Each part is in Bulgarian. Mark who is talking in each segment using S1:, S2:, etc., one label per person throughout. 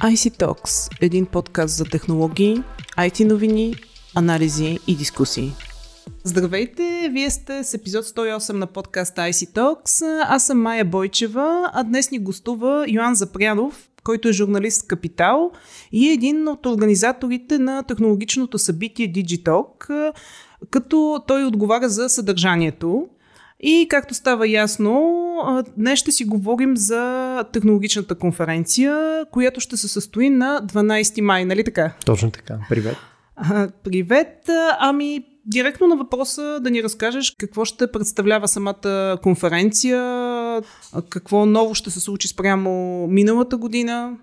S1: IC Talks – един подкаст за технологии, IT новини, анализи и дискусии. Здравейте, вие сте с епизод 108 на подкаста IC Talks. Аз съм Майя Бойчева, а днес ни гостува Йоан Запрянов, който е журналист Капитал и е един от организаторите на технологичното събитие Digitalk, като той отговаря за съдържанието. И както става ясно, днес ще си говорим за технологичната конференция, която ще се състои на 12 май, нали така?
S2: Точно така. Привет.
S1: Привет. Ами, директно на въпроса да ни разкажеш какво ще представлява самата конференция, какво ново ще се случи спрямо миналата година.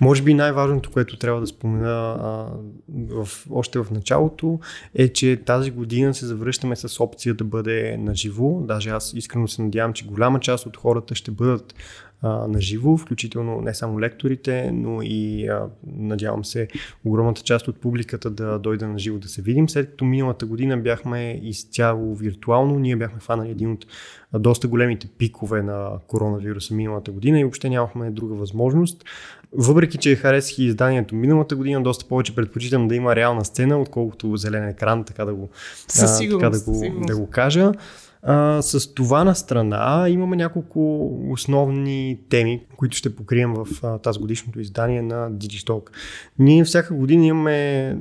S2: Може би най-важното, което трябва да спомена а, в, още в началото, е, че тази година се завръщаме с опция да бъде наживо. Даже аз искрено се надявам, че голяма част от хората ще бъдат а, на живо, включително не само лекторите, но и а, надявам се огромната част от публиката да дойде на живо да се видим. След като миналата година бяхме изцяло виртуално, ние бяхме фанали един от доста големите пикове на коронавируса миналата година и въобще нямахме друга възможност. Въпреки, че харесах и изданието миналата година, доста повече предпочитам да има реална сцена, отколкото зелен екран, така да го,
S1: Със сигурност,
S2: така да го, да го кажа. А, с това на страна имаме няколко основни теми, които ще покрием в а, тази годишното издание на Digitalk. Ние всяка година имаме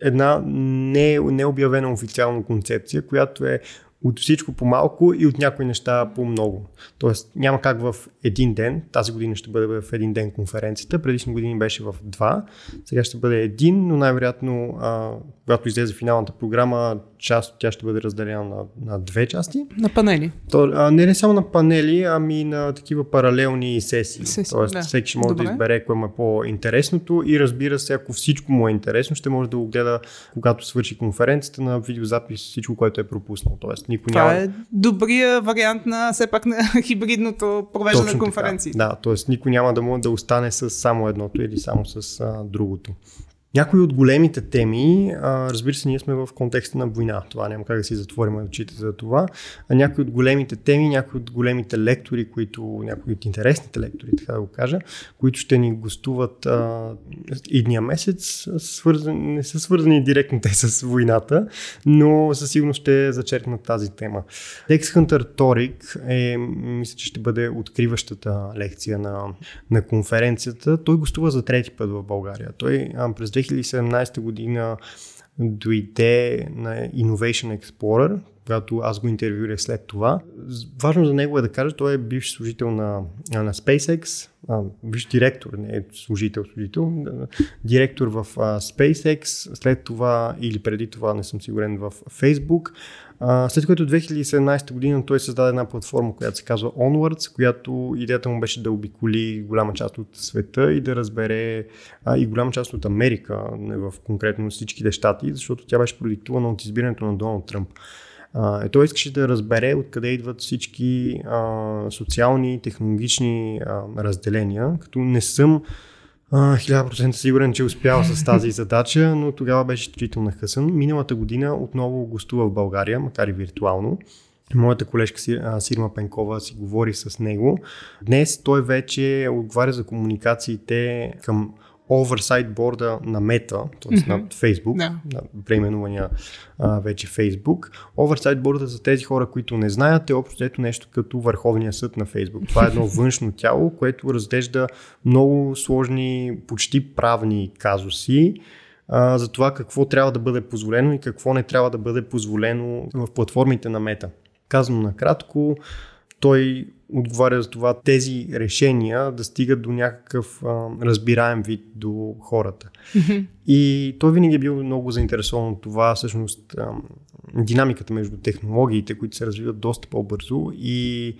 S2: една не, необявена официална концепция, която е от всичко по малко и от някои неща по много. Тоест няма как в един ден, тази година ще бъде в един ден конференцията, предишни години беше в два, сега ще бъде един, но най-вероятно, а, когато излезе финалната програма, част от тя ще бъде разделена на, на две части.
S1: На панели.
S2: То, а, не, не само на панели, ами на такива паралелни сесии.
S1: Сесии,
S2: Тоест
S1: да.
S2: всеки ще може
S1: Добре.
S2: да избере кое му е по-интересното и разбира се, ако всичко му е интересно, ще може да го гледа, когато свърши конференцията на видеозапис, всичко, което е пропуснал. Тоест никой
S1: Това
S2: няма...
S1: е добрия вариант на все пак на хибридното провеждане на конференции.
S2: Така. Да, т.е. никой няма да може да остане с само едното или само с а, другото. Някои от големите теми, разбира се, ние сме в контекста на война. Това няма как да си затворим очите за това. А някои от големите теми, някои от големите лектори, които, някои от интересните лектори, така да го кажа, които ще ни гостуват идния месец, свързани, не са свързани директно те с войната, но със сигурност ще зачеркнат тази тема. Lex Hunter Торик е, мисля, че ще бъде откриващата лекция на, на конференцията. Той гостува за трети път в България. Той а, през 2017 година дойде на Innovation Explorer, когато аз го интервюрах след това. Важно за него е да кажа, той е бивш служител на, на SpaceX, а, бивш директор, не е служител, служител, директор в а, SpaceX, след това или преди това, не съм сигурен, в Facebook. А, след което 2017 година той създаде една платформа, която се казва Onwards, която идеята му беше да обиколи голяма част от света и да разбере а, и голяма част от Америка, не в конкретно всичките щати, защото тя беше продиктувана от избирането на Доналд Тръмп. Uh, той искаше да разбере откъде идват всички uh, социални, технологични uh, разделения, като не съм 1000% сигурен, че успял с тази задача, но тогава беше изключително нахъсан. Миналата година отново гостува в България, макар и виртуално. Моята колежка Сирма Пенкова си говори с него. Днес той вече отговаря за комуникациите към оверсайт борда на Мета, т.е. Mm-hmm. на Facebook,
S1: Да.
S2: на преименувания а, вече Facebook. Оверсайт борда за тези хора, които не знаят, е общо ето нещо като Върховния съд на Facebook. Това е едно външно тяло, което разглежда много сложни, почти правни казуси а, за това какво трябва да бъде позволено и какво не трябва да бъде позволено в платформите на Мета. Казано накратко, той отговаря за това тези решения да стигат до някакъв а, разбираем вид до хората. И той винаги е бил много заинтересован от това, всъщност, а, динамиката между технологиите, които се развиват доста по-бързо и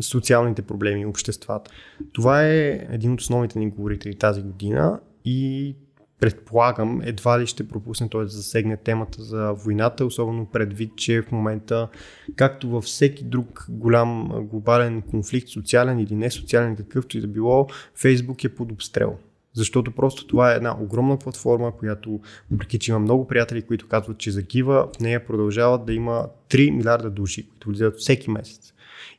S2: социалните проблеми обществата. Това е един от основните ни говорители тази година и предполагам, едва ли ще пропусне той да засегне темата за войната, особено предвид, че в момента, както във всеки друг голям глобален конфликт, социален или не социален, какъвто и да било, Фейсбук е под обстрел. Защото просто това е една огромна платформа, която, въпреки че има много приятели, които казват, че загива, в нея продължават да има 3 милиарда души, които влизат всеки месец.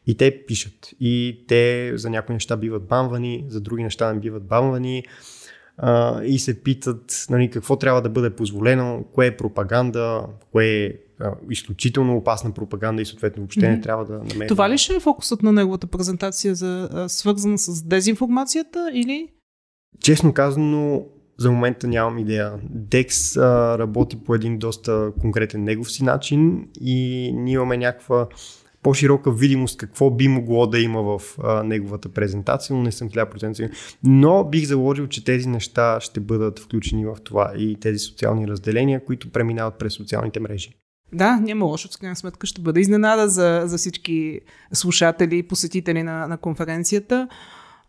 S2: И те пишат. И те за някои неща биват бамвани, за други неща не биват бамвани а, и се питат нали, какво трябва да бъде позволено, кое е пропаганда, кое е а, изключително опасна пропаганда и съответно въобще mm-hmm. не трябва да намери.
S1: Това ли ще е фокусът на неговата презентация, за, а, свързан с дезинформацията или?
S2: Честно казано, за момента нямам идея. Dex а, работи по един доста конкретен негов си начин и ние имаме някаква по-широка видимост какво би могло да има в а, неговата презентация, но не съм 1000% сигурен. Но бих заложил, че тези неща ще бъдат включени в това и тези социални разделения, които преминават през социалните мрежи.
S1: Да, няма лошо, в крайна сметка ще бъде изненада за, за всички слушатели и посетители на, на конференцията.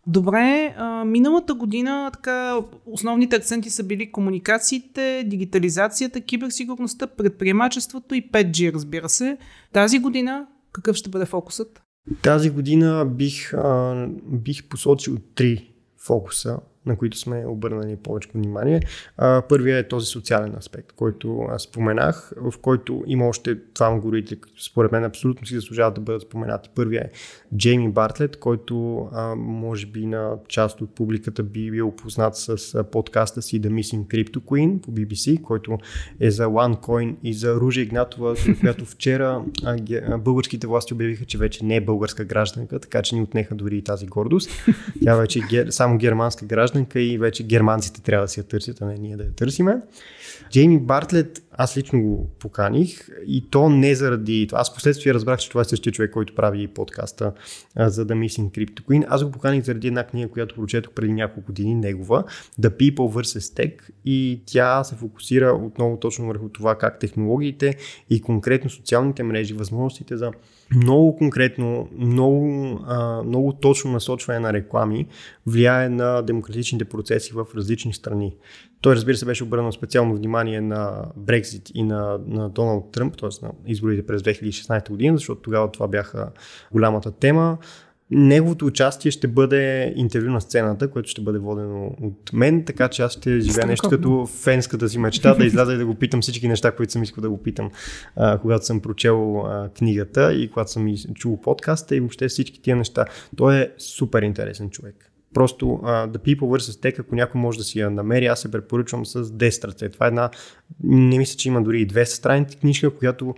S1: Добре, миналата година така, основните акценти са били комуникациите, дигитализацията, киберсигурността, предприемачеството и 5G, разбира се. Тази година какъв ще бъде фокусът?
S2: Тази година бих, а, бих посочил три фокуса на които сме обърнали повече внимание. Първият е този социален аспект, който аз споменах, в който има още двама говорители, които според мен абсолютно си заслужават да бъдат споменати. Първият е Джейми Бартлет, който може би на част от публиката би бил познат с подкаста си The Missing Crypto Queen по BBC, който е за OneCoin и за Ружа Игнатова, която вчера българските власти обявиха, че вече не е българска гражданка, така че ни отнеха дори и тази гордост. Тя вече е само германска гражданка гражданка и вече германците трябва да си я търсят, а не ние да я търсиме. Джейми Бартлет, аз лично го поканих и то не заради това. Аз последствие разбрах, че това е същия човек, който прави подкаста за The Missing Crypto Queen. Аз го поканих заради една книга, която прочетох преди няколко години, негова, The People vs. Tech и тя се фокусира отново точно върху това как технологиите и конкретно социалните мрежи, възможностите за много конкретно, много, а, много точно насочване на реклами влияе на демократичните процеси в различни страни. Той, разбира се, беше обърнал специално внимание на Брекзит и на, на Доналд Тръмп, т.е. на изборите през 2016 година, защото тогава това бяха голямата тема. Неговото участие ще бъде интервю на сцената, което ще бъде водено от мен, така че аз ще живея нещо като фенската си мечта, да изляза и да го питам всички неща, които съм искал да го питам, а, когато съм прочел а, книгата и когато съм чул подкаста и въобще всички тия неща. Той е супер интересен човек. Просто uh, The People vs. Tech, ако някой може да си я намери, аз се препоръчвам с 10 ръце. Това е една, не мисля, че има дори и 200 страници книжка, която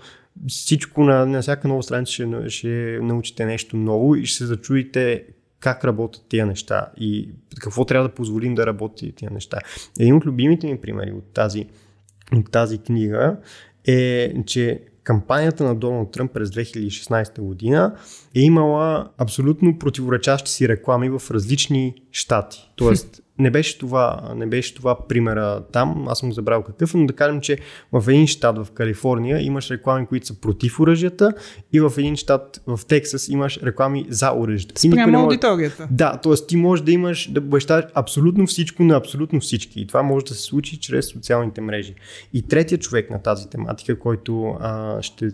S2: всичко на, на всяка нова страница ще, ще научите нещо ново и ще се зачудите как работят тия неща и какво трябва да позволим да работи тия неща. Един от любимите ми примери от тази, от тази книга е, че кампанията на Доналд Тръмп през 2016 година е имала абсолютно противоречащи си реклами в различни щати. Тоест, не беше това, не беше това примера там, аз съм забрал какъв, но да кажем, че в един щат в Калифорния имаш реклами, които са против оръжията и в един щат в Тексас имаш реклами за оръжията.
S1: Спрямо може... аудиторията.
S2: Да, т.е. ти можеш да имаш, да обещаш абсолютно всичко на абсолютно всички и това може да се случи чрез социалните мрежи. И третия човек на тази тематика, който а, ще е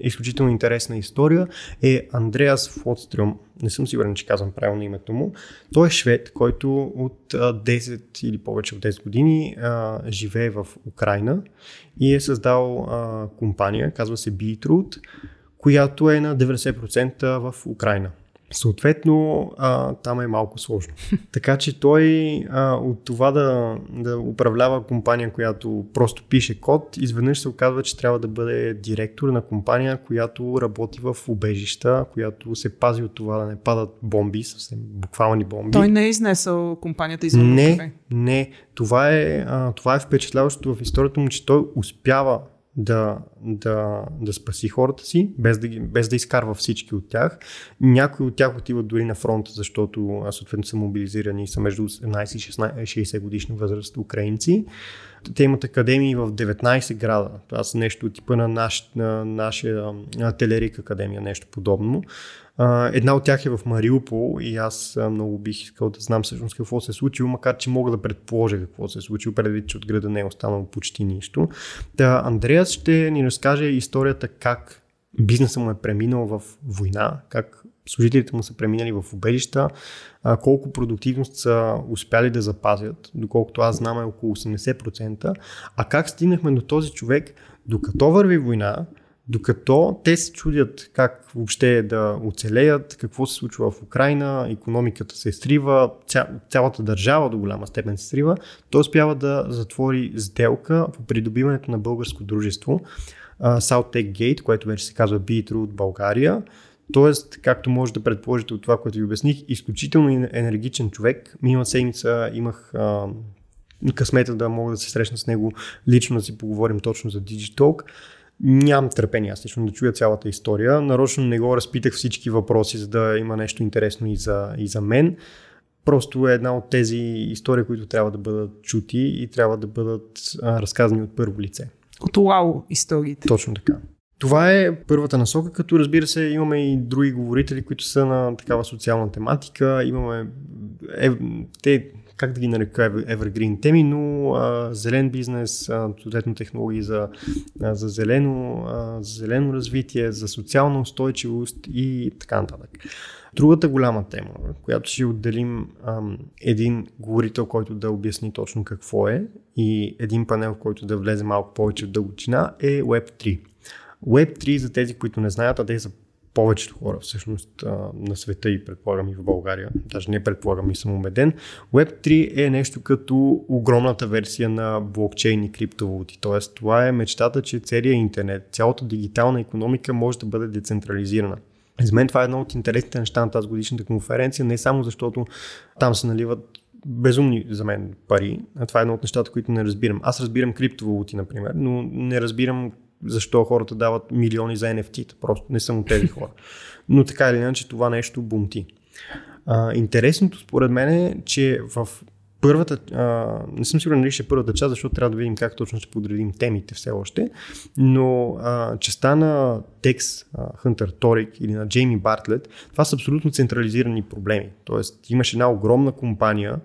S2: изключително интересна история е Андреас Флотстрюм не съм сигурен, че казвам правилно името му. Той е швед, който от 10 или повече от 10 години а, живее в Украина и е създал а, компания, казва се Beatroot, която е на 90% в Украина. Съответно, а, там е малко сложно. така че той а, от това да, да управлява компания, която просто пише код, изведнъж се оказва, че трябва да бъде директор на компания, която работи в убежища, която се пази от това да не падат бомби, съвсем буквални бомби.
S1: Той не е изнесъл компанията извън
S2: Не, не. Това е, а, това е впечатляващо в историята му, че той успява да, да, да спаси хората си, без да, без да изкарва всички от тях. Някои от тях отиват дори на фронта, защото съответно са мобилизирани и са между 18 и 60 годишна възраст украинци. Те имат академии в 19 града. Това са нещо от типа на, наш, на нашия Телерик академия, нещо подобно. Една от тях е в Мариупол и аз много бих искал да знам всъщност какво се е случило, макар че мога да предположа какво се е случило, предвид, че от града не е останало почти нищо. Та Андреас ще ни разкаже историята как бизнеса му е преминал в война, как служителите му са преминали в убежища, колко продуктивност са успяли да запазят, доколкото аз знам е около 80%, а как стигнахме до този човек, докато върви война, Докато те се чудят как въобще да оцелеят, какво се случва в Украина, економиката се срива, ця, цялата държава до голяма степен се срива, той успява да затвори сделка по придобиването на българско дружество South Gate, което вече се казва Be от България. Тоест, както може да предположите от това, което ви обясних, изключително енергичен човек. Миналата седмица имах а, късмета да мога да се срещна с него лично да си поговорим точно за Digitalk. Нямам търпение аз лично да чуя цялата история. Нарочно не го разпитах всички въпроси, за да има нещо интересно и за, и за мен. Просто е една от тези истории, които трябва да бъдат чути и трябва да бъдат а, разказани от първо лице.
S1: От уау историите.
S2: Точно така. Това е първата насока, като разбира се имаме и други говорители, които са на такава социална тематика. Имаме е, те, как да ги нарека, evergreen теми, но а, зелен бизнес, съответно технологии за, а, за, зелено, а, за зелено развитие, за социална устойчивост и така нататък. Другата голяма тема, която ще отделим ам, един говорител, който да обясни точно какво е и един панел, който да влезе малко повече в дълбочина е Web3. Web3, за тези, които не знаят, а те са повечето хора всъщност на света и предполагам и в България, даже не предполагам и съм убеден, Web3 е нещо като огромната версия на блокчейн и криптовалути. Тоест това е мечтата, че целият интернет, цялата дигитална економика може да бъде децентрализирана. За мен това е едно от интересните неща на тази годишната конференция, не само защото там се наливат безумни за мен пари. А това е едно от нещата, които не разбирам. Аз разбирам криптовалути, например, но не разбирам защо хората дават милиони за NFT-та. Просто не съм от тези хора. Но така или иначе това нещо бунти. А, интересното според мен е, че в първата, а, не съм сигурен дали ще е първата част, защото трябва да видим как точно ще подредим темите все още, но а, частта на Текс, Хънтер Торик или на Джейми Бартлет, това са абсолютно централизирани проблеми. Тоест имаш една огромна компания,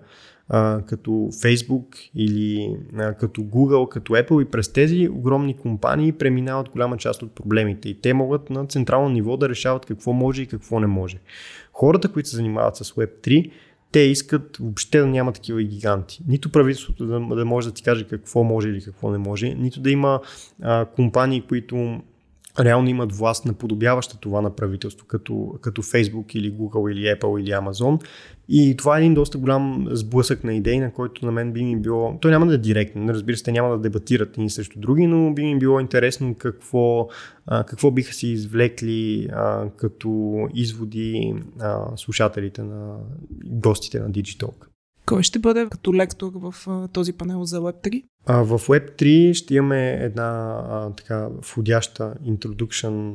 S2: а, като Facebook или а, като Google, като Apple и през тези огромни компании преминават голяма част от проблемите и те могат на централно ниво да решават какво може и какво не може. Хората, които се занимават с Web3, те искат въобще да няма такива гиганти. Нито правителството да, да може да ти каже какво може или какво не може, нито да има а, компании, които реално имат власт наподобяваща това на правителство, като, като Facebook или Google или Apple или Amazon. И това е един доста голям сблъсък на идеи, на който на мен би ми било... Той няма да е директен, разбира се, няма да дебатират ни срещу други, но би ми било интересно какво, какво биха си извлекли като изводи слушателите на гостите на Digitalk.
S1: Кой ще бъде като лектор в този панел за Web3?
S2: А, в Web3 ще имаме една а, така входяща introduction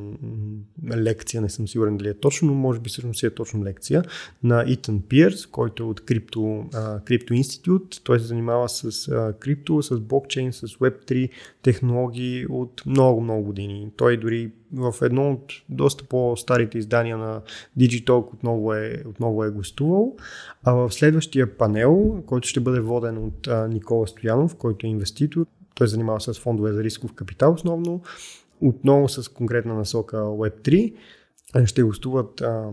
S2: лекция, не съм сигурен дали е точно, но може би всъщност е точно лекция на Итан Пирс, който е от Crypto, uh, Crypto Institute. Той се занимава с uh, крипто, с блокчейн, с Web3 технологии от много-много години. Той дори в едно от доста по-старите издания на Digitalk отново е, отново е гостувал. А в следващия панел, който ще бъде воден от а, Никола Стоянов, който е инвеститор, той занимава с фондове за рисков капитал основно, отново с конкретна насока Web3. Ще гостуват а,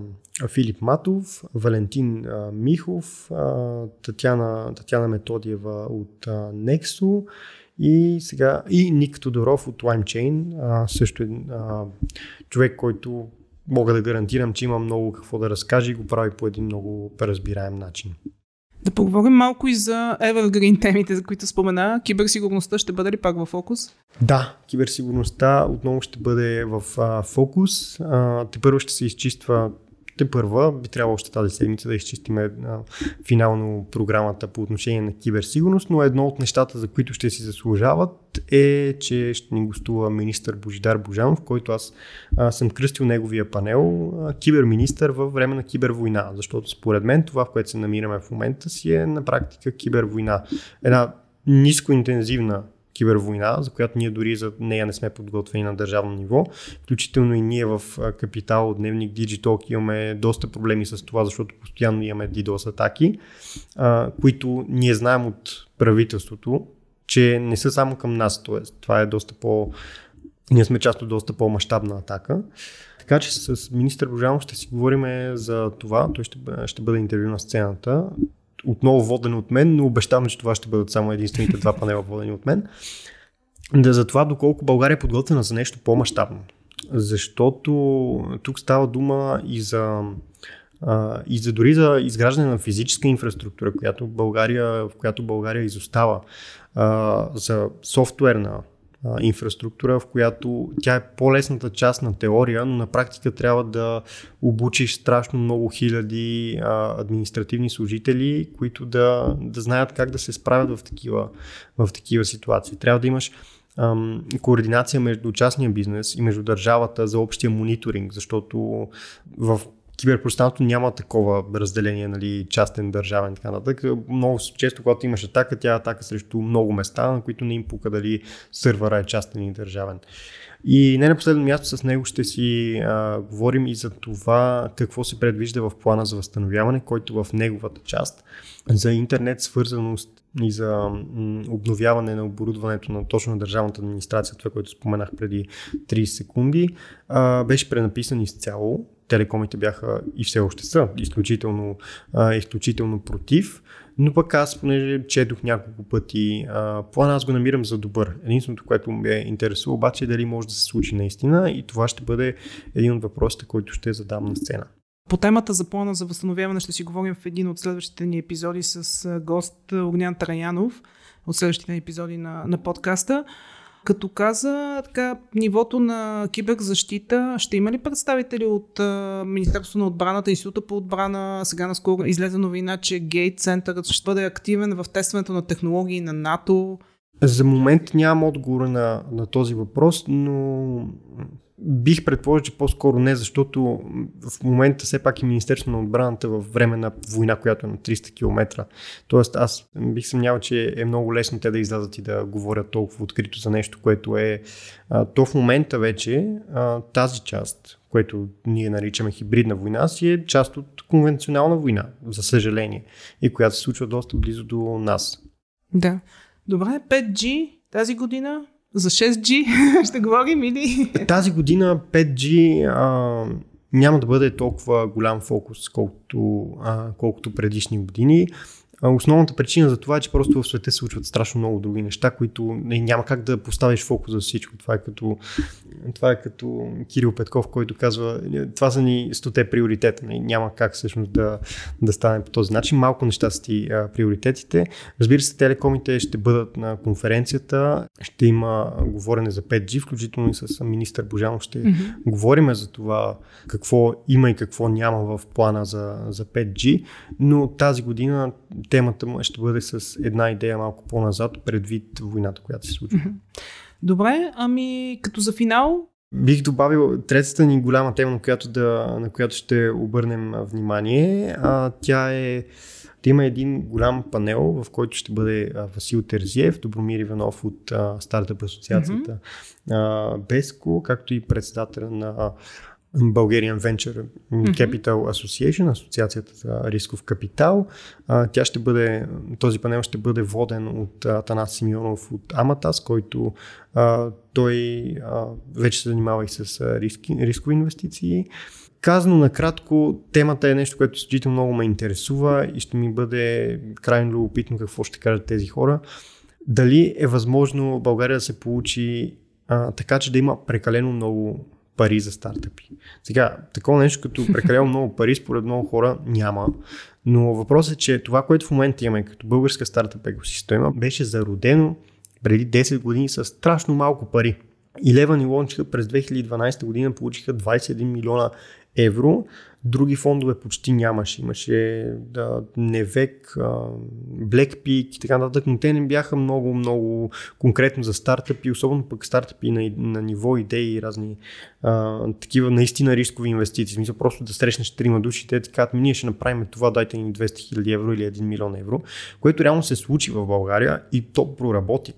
S2: Филип Матов, Валентин а, Михов, а, Татяна, Татяна Методиева от а, Nexo и сега и Ник Тодоров от LimeChain, а, също е а, човек, който мога да гарантирам, че има много какво да разкаже и го прави по един много разбираем начин.
S1: Да поговорим малко и за Evergreen темите, за които спомена. Киберсигурността ще бъде ли пак в фокус?
S2: Да, киберсигурността отново ще бъде в а, фокус. А, те първо ще се изчиства те първа би трябвало още тази седмица да изчистиме финално програмата по отношение на киберсигурност, но едно от нещата, за които ще си заслужават е, че ще ни гостува министър Божидар Божанов, който аз а, съм кръстил неговия панел а, киберминистър във време на кибервойна, защото според мен това, в което се намираме в момента си е на практика кибервойна. Една нискоинтензивна кибервойна, за която ние дори за нея не сме подготвени на държавно ниво. Включително и ние в Капитал, Дневник, Digitalk имаме доста проблеми с това, защото постоянно имаме DDoS атаки, които ние знаем от правителството, че не са само към нас. Тоест, това е доста по... Ние сме част от доста по-масштабна атака. Така че с министър Божанов ще си говорим за това. Той ще, ще бъде интервю на сцената отново водено от мен, но обещавам, че това ще бъдат само единствените два панела водени от мен. Да за това доколко България е подготвена за нещо по-масштабно. защото тук става дума и за а, и за дори за изграждане на физическа инфраструктура, която България, в която България изостава, а, за софтуерна инфраструктура, в която тя е по-лесната част на теория, но на практика трябва да обучиш страшно много хиляди а, административни служители, които да, да знаят как да се справят в такива, в такива ситуации. Трябва да имаш ам, координация между частния бизнес и между държавата за общия мониторинг, защото в киберпространството няма такова разделение, нали, частен, държавен така нататък. Много често, когато имаш атака, тя е атака срещу много места, на които не им пука дали сървъра е частен и държавен. И не на последно място с него ще си а, говорим и за това какво се предвижда в плана за възстановяване, който в неговата част за интернет свързаност и за обновяване на оборудването на точно на държавната администрация, това, което споменах преди 30 секунди, а, беше пренаписан изцяло телекомите бяха и все още са изключително, а, изключително против. Но пък аз, понеже четох няколко пъти а, плана, аз го намирам за добър. Единственото, което ме интересува обаче е дали може да се случи наистина и това ще бъде един от въпросите, който ще задам на сцена.
S1: По темата за плана за възстановяване ще си говорим в един от следващите ни епизоди с гост Огнян Тараянов от следващите епизоди на, на подкаста. Като каза така, нивото на киберзащита, ще има ли представители от Министерството на отбраната, Института по отбрана? Сега наскоро излезе новина, че Гейт Центърът ще бъде активен в тестването на технологии на НАТО.
S2: За момент нямам отговор на, на този въпрос, но Бих предположил, че по-скоро не, защото в момента все пак и Министерството на отбраната в време на война, която е на 300 км. Тоест аз бих съмнявал, че е много лесно те да излязат и да говорят толкова открито за нещо, което е а, то в момента вече а, тази част, което ние наричаме хибридна война, си е част от конвенционална война, за съжаление, и която се случва доста близо до нас.
S1: Да. Добре, 5G тази година за 6G ще говорим или?
S2: Тази година 5G а, няма да бъде толкова голям фокус, колкото, а, колкото предишни години. Основната причина за това е, че просто в света се случват страшно много други неща, които няма как да поставиш фокус за всичко. Това е като, това е като Кирил Петков, който казва, това са ни стоте приоритета. Няма как всъщност да, да стане по този начин. Малко неща са ти а, приоритетите. Разбира се, телекомите ще бъдат на конференцията. Ще има говорене за 5G, включително и с министър Божанов ще mm-hmm. говорим за това какво има и какво няма в плана за, за 5G. Но тази година темата му ще бъде с една идея малко по-назад, предвид войната, която се случва.
S1: Добре, ами като за финал,
S2: Бих добавил третата ни голяма тема, на която, да, на която ще обърнем внимание. А, тя е да има един голям панел, в който ще бъде а, Васил Терзиев, Добромир Иванов от а, Стартъп асоциацията mm-hmm. Беско, както и председателя на Bulgarian Venture Capital Association, Асоциацията за рисков капитал. Тя ще бъде, този панел ще бъде воден от Атанас Симеонов от Аматас, който той вече се занимава и с риски, рискови инвестиции. Казано накратко, темата е нещо, което изключително много ме интересува и ще ми бъде крайно любопитно какво ще кажат тези хора. Дали е възможно България да се получи а, така, че да има прекалено много пари за стартъпи. Сега, такова нещо като прекалено много пари, според много хора няма, но въпросът е, че това, което в момента имаме като българска стартъп екосистема, беше зародено преди 10 години с страшно малко пари. Леван и Лончика през 2012 година получиха 21 милиона евро. Други фондове почти нямаше. Имаше да, Невек, Blackpeak и така нататък, но те не бяха много, много конкретно за стартъпи, особено пък стартъпи на, на ниво идеи и разни а, такива наистина рискови инвестиции. Смисъл просто да срещнеш трима души, те ти казват, ние ще направим това, дайте ни 200 000 евро или 1 милион евро, което реално се случи в България и то проработи.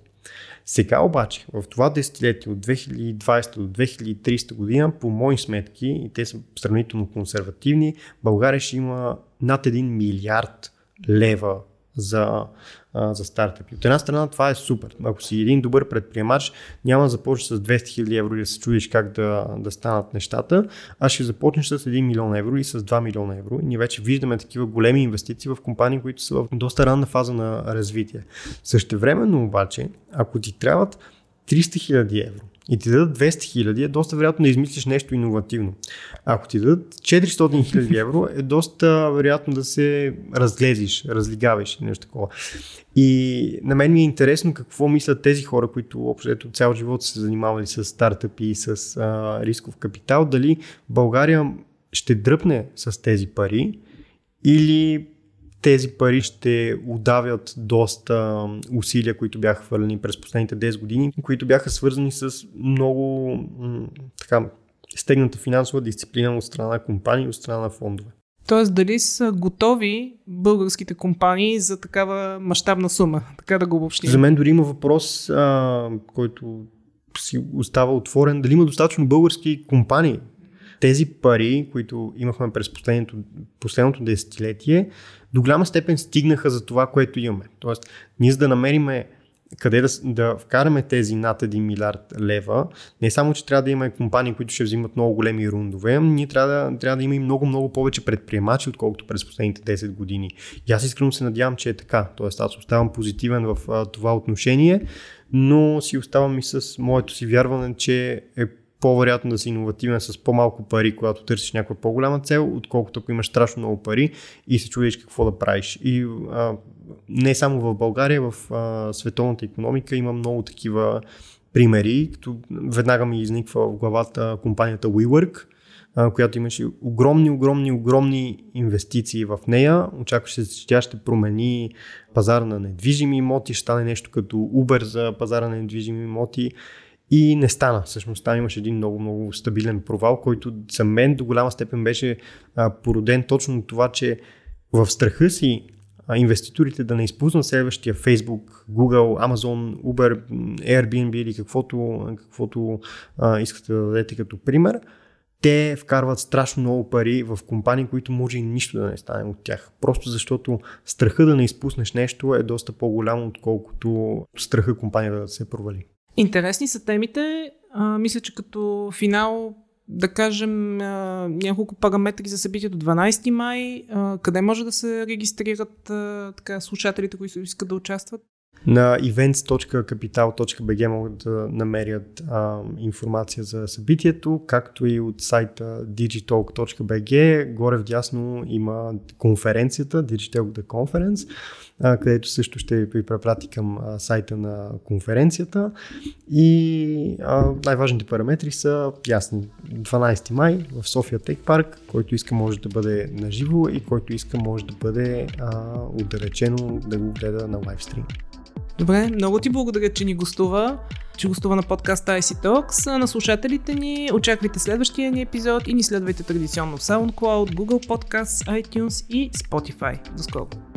S2: Сега обаче, в това десетилетие от 2020 до 2030 година, по мои сметки, и те са сравнително консервативни, България ще има над 1 милиард лева за, за стартъпи. От една страна това е супер. Ако си един добър предприемач, няма да започнеш с 200 000 евро и да се чудиш как да, да станат нещата, а ще започнеш с 1 милион евро и с 2 милиона евро. И ние вече виждаме такива големи инвестиции в компании, които са в доста ранна фаза на развитие. Същевременно обаче, ако ти трябват 300 000 евро и ти дадат 200 хиляди, е доста вероятно да измислиш нещо иновативно. Ако ти дадат 400 хиляди евро, е доста вероятно да се разглезиш, разлигавиш или нещо такова. И на мен ми е интересно какво мислят тези хора, които общо цял живот се занимавали с стартъпи и с а, рисков капитал, дали България ще дръпне с тези пари или тези пари ще удавят доста усилия, които бяха хвърлени през последните 10 години, които бяха свързани с много така, стегната финансова дисциплина от страна на компании и от страна на фондове.
S1: Тоест, дали са готови българските компании за такава мащабна сума, така да го обобщим?
S2: За мен дори има въпрос, а, който си остава отворен, дали има достатъчно български компании. Тези пари, които имахме през последното, последното десетилетие, до голяма степен стигнаха за това, което имаме. Тоест, ние за да намериме къде да, да вкараме тези над 1 милиард лева, не само, че трябва да има компании, които ще взимат много големи рундове, ние трябва да, трябва да има и много, много повече предприемачи, отколкото през последните 10 години. И аз искрено се надявам, че е така. Тоест, аз оставам позитивен в а, това отношение, но си оставам и с моето си вярване, че е по-вероятно да си иновативен с по-малко пари, когато търсиш някаква по-голяма цел, отколкото ако имаш страшно много пари и се чудиш какво да правиш. И а, не само в България, в а, световната економика има много такива примери, като веднага ми изниква в главата компанията WeWork, която имаше огромни, огромни, огромни инвестиции в нея. Очакваше се, че тя ще промени пазара на недвижими имоти, ще стане нещо като Uber за пазара на недвижими имоти. И не стана. Всъщност там имаше един много, много стабилен провал, който за мен до голяма степен беше а, породен точно от това, че в страха си а, инвеститорите да не изпуснат следващия Facebook, Google, Amazon, Uber, Airbnb или каквото, каквото а, искате да дадете като пример, те вкарват страшно много пари в компании, които може и нищо да не стане от тях. Просто защото страха да не изпуснеш нещо е доста по-голям, отколкото страха компанията да се провали.
S1: Интересни са темите. А, мисля, че като финал да кажем а, няколко параметри за събитието 12 май, а, къде може да се регистрират а, така, слушателите, които искат да участват?
S2: На events.capital.bg могат да намерят а, информация за събитието, както и от сайта digitalk.bg. Горе в дясно има конференцията Digital The Conference, а, където също ще ви препрати към а, сайта на конференцията. И а, най-важните параметри са ясни. 12 май в София Тек Парк, който иска може да бъде наживо и който иска може да бъде а, отдалечено да го гледа на лайвстрим.
S1: Добре, много ти благодаря, че ни гостува, че гостува на подкаста IC Talks. На слушателите ни очаквайте следващия ни епизод и ни следвайте традиционно в SoundCloud, Google Podcasts, iTunes и Spotify. До скоро!